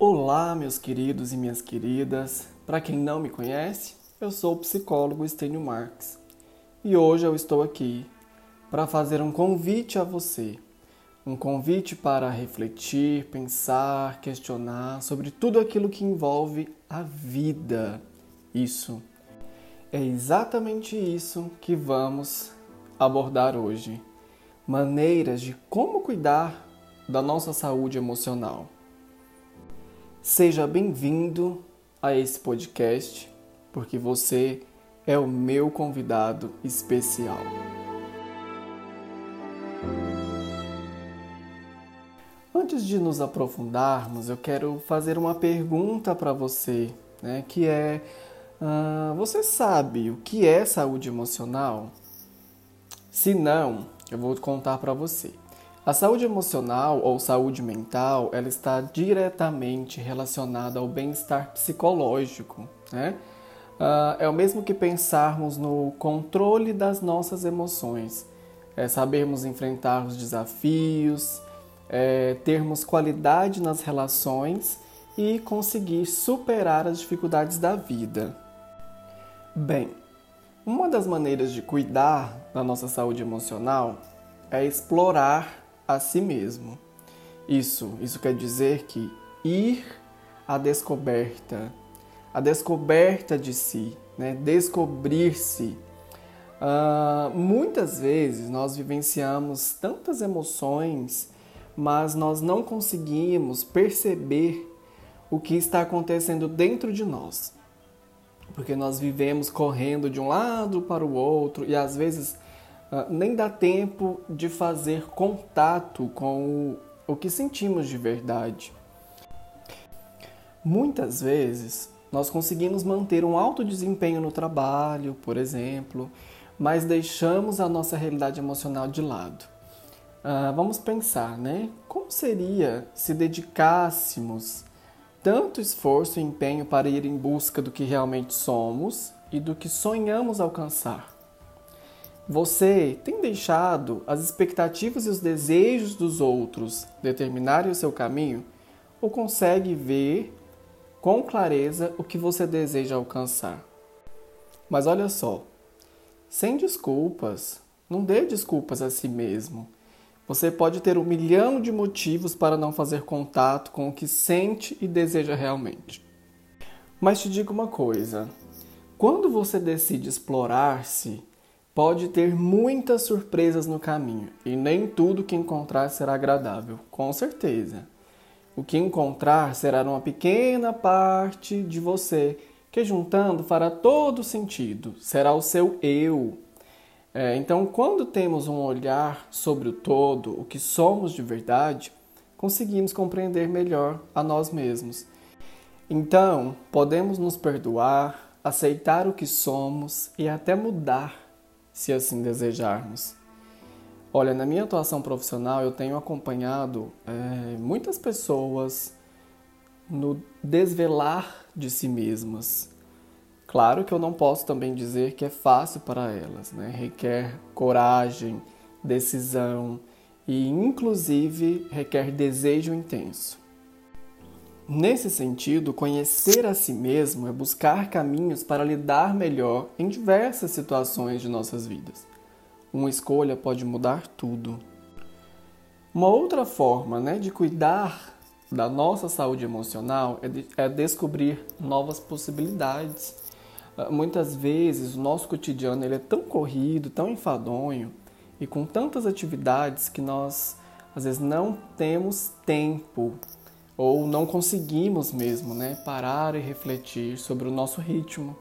Olá, meus queridos e minhas queridas. Para quem não me conhece, eu sou o psicólogo Estênio Marques e hoje eu estou aqui para fazer um convite a você. Um convite para refletir, pensar, questionar sobre tudo aquilo que envolve a vida. Isso. É exatamente isso que vamos abordar hoje. Maneiras de como cuidar da nossa saúde emocional. Seja bem-vindo a esse podcast, porque você é o meu convidado especial. Antes de nos aprofundarmos, eu quero fazer uma pergunta para você, né, que é: uh, você sabe o que é saúde emocional? Se não, eu vou contar para você. A saúde emocional ou saúde mental, ela está diretamente relacionada ao bem-estar psicológico, né? Uh, é o mesmo que pensarmos no controle das nossas emoções, é sabermos enfrentar os desafios, é termos qualidade nas relações e conseguir superar as dificuldades da vida. Bem, uma das maneiras de cuidar da nossa saúde emocional é explorar a si mesmo. Isso, isso quer dizer que ir à descoberta, a descoberta de si, né? descobrir-se. Uh, muitas vezes nós vivenciamos tantas emoções, mas nós não conseguimos perceber o que está acontecendo dentro de nós. Porque nós vivemos correndo de um lado para o outro e às vezes nem dá tempo de fazer contato com o, o que sentimos de verdade. Muitas vezes nós conseguimos manter um alto desempenho no trabalho, por exemplo, mas deixamos a nossa realidade emocional de lado. Uh, vamos pensar, né? Como seria se dedicássemos tanto esforço e empenho para ir em busca do que realmente somos e do que sonhamos alcançar? Você tem deixado as expectativas e os desejos dos outros determinarem o seu caminho ou consegue ver com clareza o que você deseja alcançar? Mas olha só, sem desculpas, não dê desculpas a si mesmo. Você pode ter um milhão de motivos para não fazer contato com o que sente e deseja realmente. Mas te digo uma coisa: quando você decide explorar-se, pode ter muitas surpresas no caminho e nem tudo que encontrar será agradável, com certeza. O que encontrar será uma pequena parte de você que, juntando, fará todo sentido, será o seu eu. É, então, quando temos um olhar sobre o todo, o que somos de verdade, conseguimos compreender melhor a nós mesmos. Então, podemos nos perdoar, aceitar o que somos e até mudar se assim desejarmos. Olha, na minha atuação profissional, eu tenho acompanhado é, muitas pessoas no desvelar de si mesmas. Claro que eu não posso também dizer que é fácil para elas, né? Requer coragem, decisão e, inclusive, requer desejo intenso. Nesse sentido, conhecer a si mesmo é buscar caminhos para lidar melhor em diversas situações de nossas vidas. Uma escolha pode mudar tudo. Uma outra forma né, de cuidar da nossa saúde emocional é, de, é descobrir novas possibilidades. Ah, muitas vezes o nosso cotidiano ele é tão corrido, tão enfadonho e com tantas atividades que nós às vezes não temos tempo ou não conseguimos mesmo né, parar e refletir sobre o nosso ritmo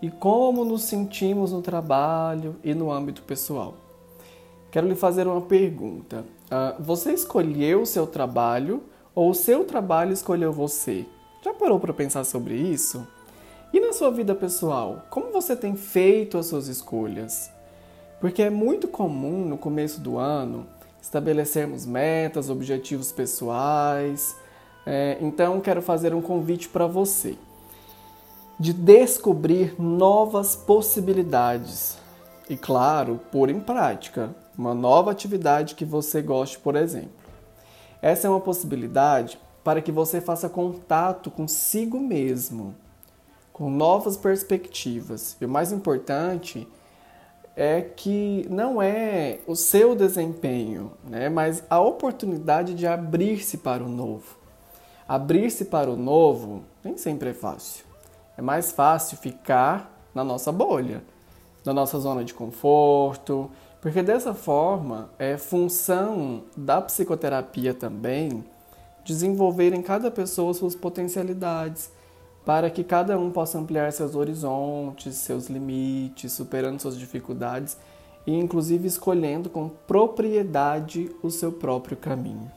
e como nos sentimos no trabalho e no âmbito pessoal. Quero lhe fazer uma pergunta. Uh, você escolheu o seu trabalho ou o seu trabalho escolheu você? Já parou para pensar sobre isso? E na sua vida pessoal, como você tem feito as suas escolhas? Porque é muito comum no começo do ano estabelecermos metas, objetivos pessoais, é, então, quero fazer um convite para você de descobrir novas possibilidades e, claro, pôr em prática uma nova atividade que você goste, por exemplo. Essa é uma possibilidade para que você faça contato consigo mesmo, com novas perspectivas. E o mais importante é que não é o seu desempenho, né, mas a oportunidade de abrir-se para o novo. Abrir-se para o novo nem sempre é fácil. É mais fácil ficar na nossa bolha, na nossa zona de conforto, porque dessa forma é função da psicoterapia também desenvolver em cada pessoa suas potencialidades, para que cada um possa ampliar seus horizontes, seus limites, superando suas dificuldades e inclusive escolhendo com propriedade o seu próprio caminho.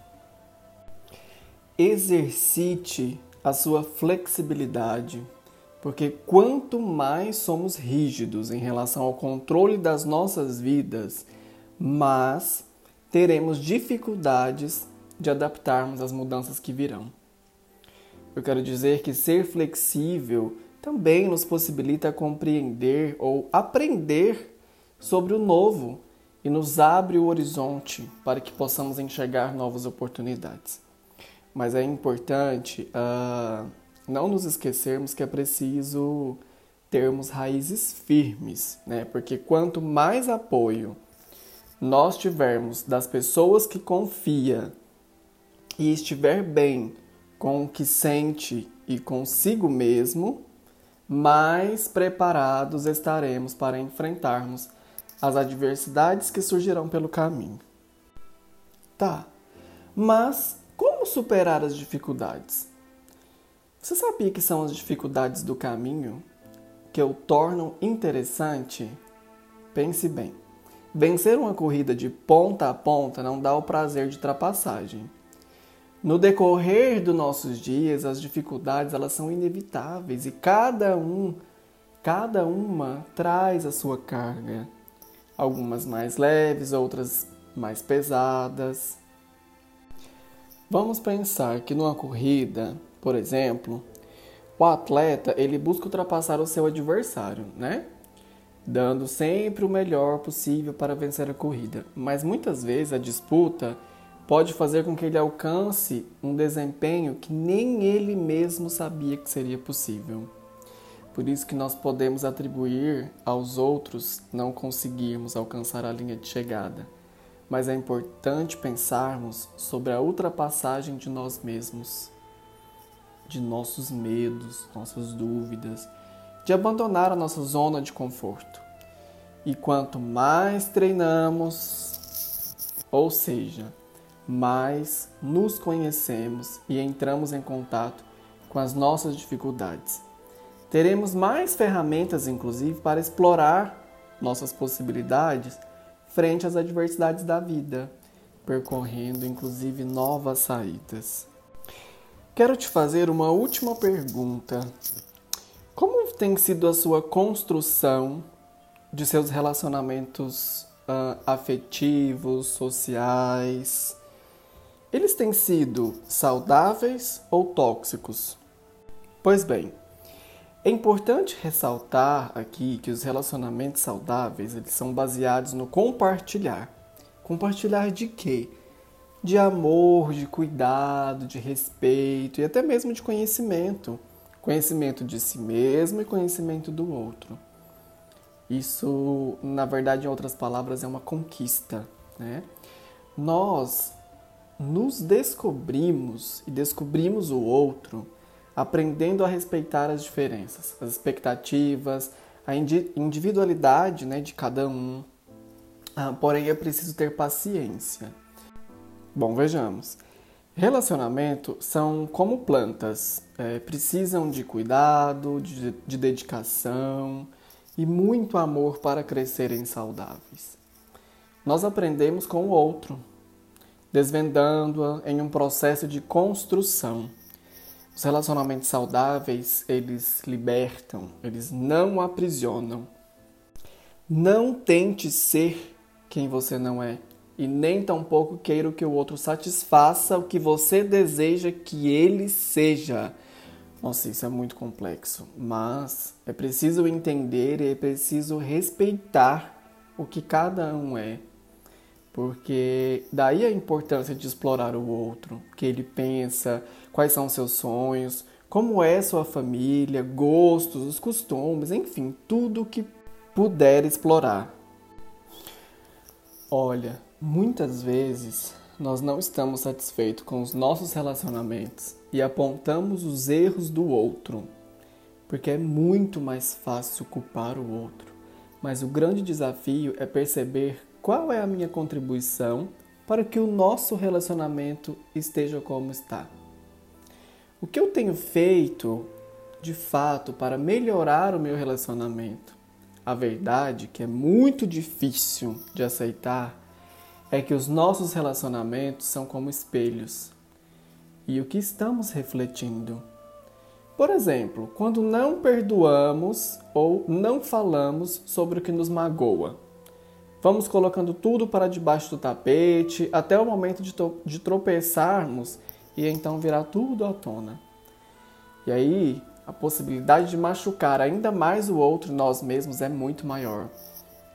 Exercite a sua flexibilidade, porque quanto mais somos rígidos em relação ao controle das nossas vidas, mais teremos dificuldades de adaptarmos às mudanças que virão. Eu quero dizer que ser flexível também nos possibilita compreender ou aprender sobre o novo e nos abre o horizonte para que possamos enxergar novas oportunidades. Mas é importante uh, não nos esquecermos que é preciso termos raízes firmes, né? Porque quanto mais apoio nós tivermos das pessoas que confia e estiver bem com o que sente e consigo mesmo, mais preparados estaremos para enfrentarmos as adversidades que surgirão pelo caminho. Tá, mas como superar as dificuldades? Você sabia que são as dificuldades do caminho que o tornam interessante? Pense bem. Vencer uma corrida de ponta a ponta não dá o prazer de ultrapassagem no decorrer dos nossos dias, as dificuldades elas são inevitáveis e cada um, cada uma traz a sua carga. Algumas mais leves, outras mais pesadas. Vamos pensar que numa corrida, por exemplo, o atleta ele busca ultrapassar o seu adversário, né? Dando sempre o melhor possível para vencer a corrida. Mas muitas vezes a disputa pode fazer com que ele alcance um desempenho que nem ele mesmo sabia que seria possível. Por isso que nós podemos atribuir aos outros não conseguirmos alcançar a linha de chegada. Mas é importante pensarmos sobre a ultrapassagem de nós mesmos, de nossos medos, nossas dúvidas, de abandonar a nossa zona de conforto. E quanto mais treinamos, ou seja, mais nos conhecemos e entramos em contato com as nossas dificuldades. Teremos mais ferramentas, inclusive, para explorar nossas possibilidades frente às adversidades da vida, percorrendo inclusive novas saídas. Quero te fazer uma última pergunta. Como tem sido a sua construção de seus relacionamentos uh, afetivos, sociais? Eles têm sido saudáveis ou tóxicos? Pois bem, é importante ressaltar aqui que os relacionamentos saudáveis eles são baseados no compartilhar. Compartilhar de quê? De amor, de cuidado, de respeito e até mesmo de conhecimento. Conhecimento de si mesmo e conhecimento do outro. Isso, na verdade, em outras palavras, é uma conquista. Né? Nós nos descobrimos e descobrimos o outro aprendendo a respeitar as diferenças, as expectativas, a individualidade né, de cada um. Ah, porém, é preciso ter paciência. Bom, vejamos. Relacionamento são como plantas, é, precisam de cuidado, de, de dedicação e muito amor para crescerem saudáveis. Nós aprendemos com o outro, desvendando-a em um processo de construção. Os relacionamentos saudáveis, eles libertam, eles não aprisionam. Não tente ser quem você não é e nem tampouco queira que o outro satisfaça o que você deseja que ele seja. Nossa, isso é muito complexo, mas é preciso entender e é preciso respeitar o que cada um é porque daí a importância de explorar o outro, o que ele pensa, quais são seus sonhos, como é sua família, gostos, os costumes, enfim, tudo que puder explorar. Olha, muitas vezes nós não estamos satisfeitos com os nossos relacionamentos e apontamos os erros do outro, porque é muito mais fácil culpar o outro. Mas o grande desafio é perceber qual é a minha contribuição para que o nosso relacionamento esteja como está. O que eu tenho feito de fato para melhorar o meu relacionamento? A verdade, que é muito difícil de aceitar, é que os nossos relacionamentos são como espelhos. E o que estamos refletindo? Por exemplo, quando não perdoamos ou não falamos sobre o que nos magoa. Vamos colocando tudo para debaixo do tapete até o momento de, de tropeçarmos e então virá tudo à tona. E aí, a possibilidade de machucar ainda mais o outro nós mesmos é muito maior.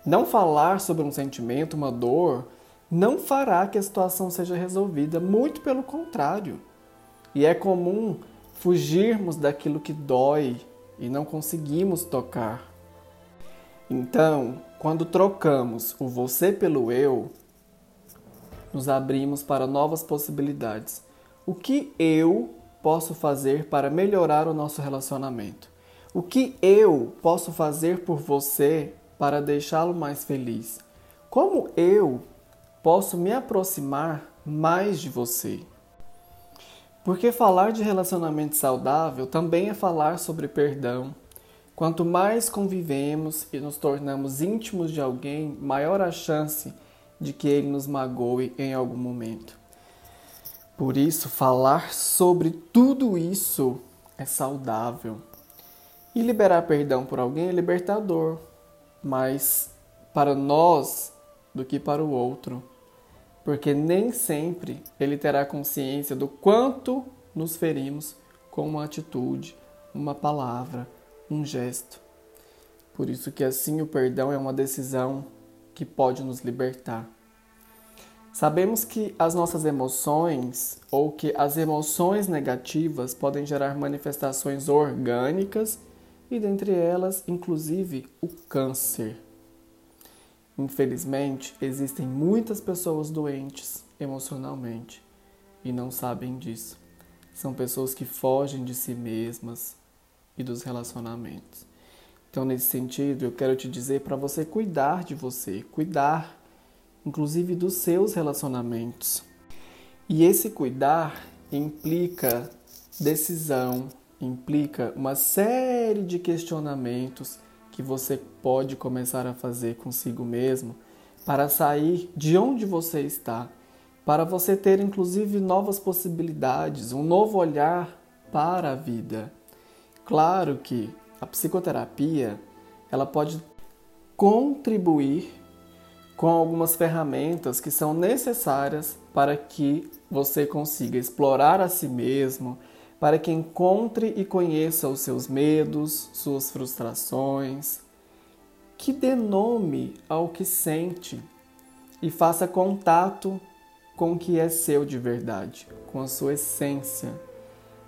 Não falar sobre um sentimento, uma dor, não fará que a situação seja resolvida, muito pelo contrário. E é comum fugirmos daquilo que dói e não conseguimos tocar. Então, quando trocamos o você pelo eu, nos abrimos para novas possibilidades. O que eu posso fazer para melhorar o nosso relacionamento? O que eu posso fazer por você para deixá-lo mais feliz? Como eu posso me aproximar mais de você? Porque falar de relacionamento saudável também é falar sobre perdão. Quanto mais convivemos e nos tornamos íntimos de alguém, maior a chance de que ele nos magoe em algum momento. Por isso, falar sobre tudo isso é saudável. E liberar perdão por alguém é libertador, mais para nós do que para o outro, porque nem sempre ele terá consciência do quanto nos ferimos com uma atitude, uma palavra, um gesto. Por isso que assim o perdão é uma decisão que pode nos libertar. Sabemos que as nossas emoções ou que as emoções negativas podem gerar manifestações orgânicas e dentre elas, inclusive, o câncer. Infelizmente, existem muitas pessoas doentes emocionalmente e não sabem disso. São pessoas que fogem de si mesmas e dos relacionamentos. Então, nesse sentido, eu quero te dizer para você cuidar de você, cuidar inclusive dos seus relacionamentos. E esse cuidar implica decisão, implica uma série de questionamentos que você pode começar a fazer consigo mesmo para sair de onde você está, para você ter inclusive novas possibilidades, um novo olhar para a vida. Claro que a psicoterapia ela pode contribuir com algumas ferramentas que são necessárias para que você consiga explorar a si mesmo, para que encontre e conheça os seus medos, suas frustrações, que dê nome ao que sente e faça contato com o que é seu de verdade, com a sua essência,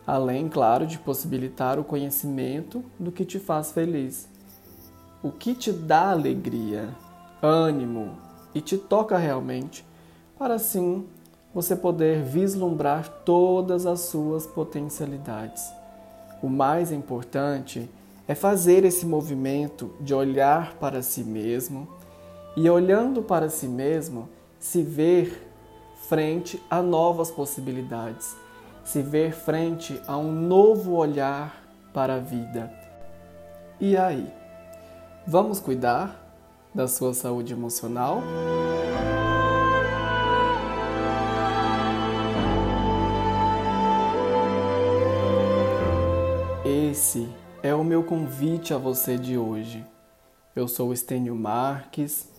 além, claro, de possibilitar o conhecimento do que te faz feliz, o que te dá alegria, ânimo e te toca realmente, para assim você poder vislumbrar todas as suas potencialidades. O mais importante é fazer esse movimento de olhar para si mesmo e, olhando para si mesmo, se ver frente a novas possibilidades, se ver frente a um novo olhar para a vida. E aí? Vamos cuidar da sua saúde emocional. Esse é o meu convite a você de hoje. Eu sou Estênio Marques,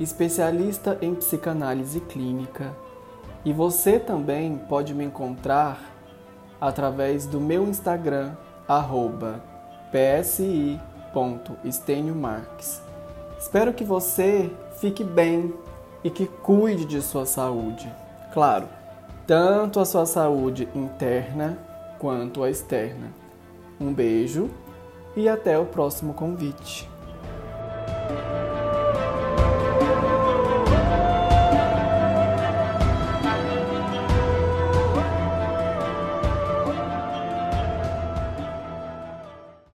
especialista em psicanálise clínica, e você também pode me encontrar através do meu Instagram, arroba. Espero que você fique bem, e que cuide de sua saúde. Claro, tanto a sua saúde interna quanto a externa. Um beijo e até o próximo convite.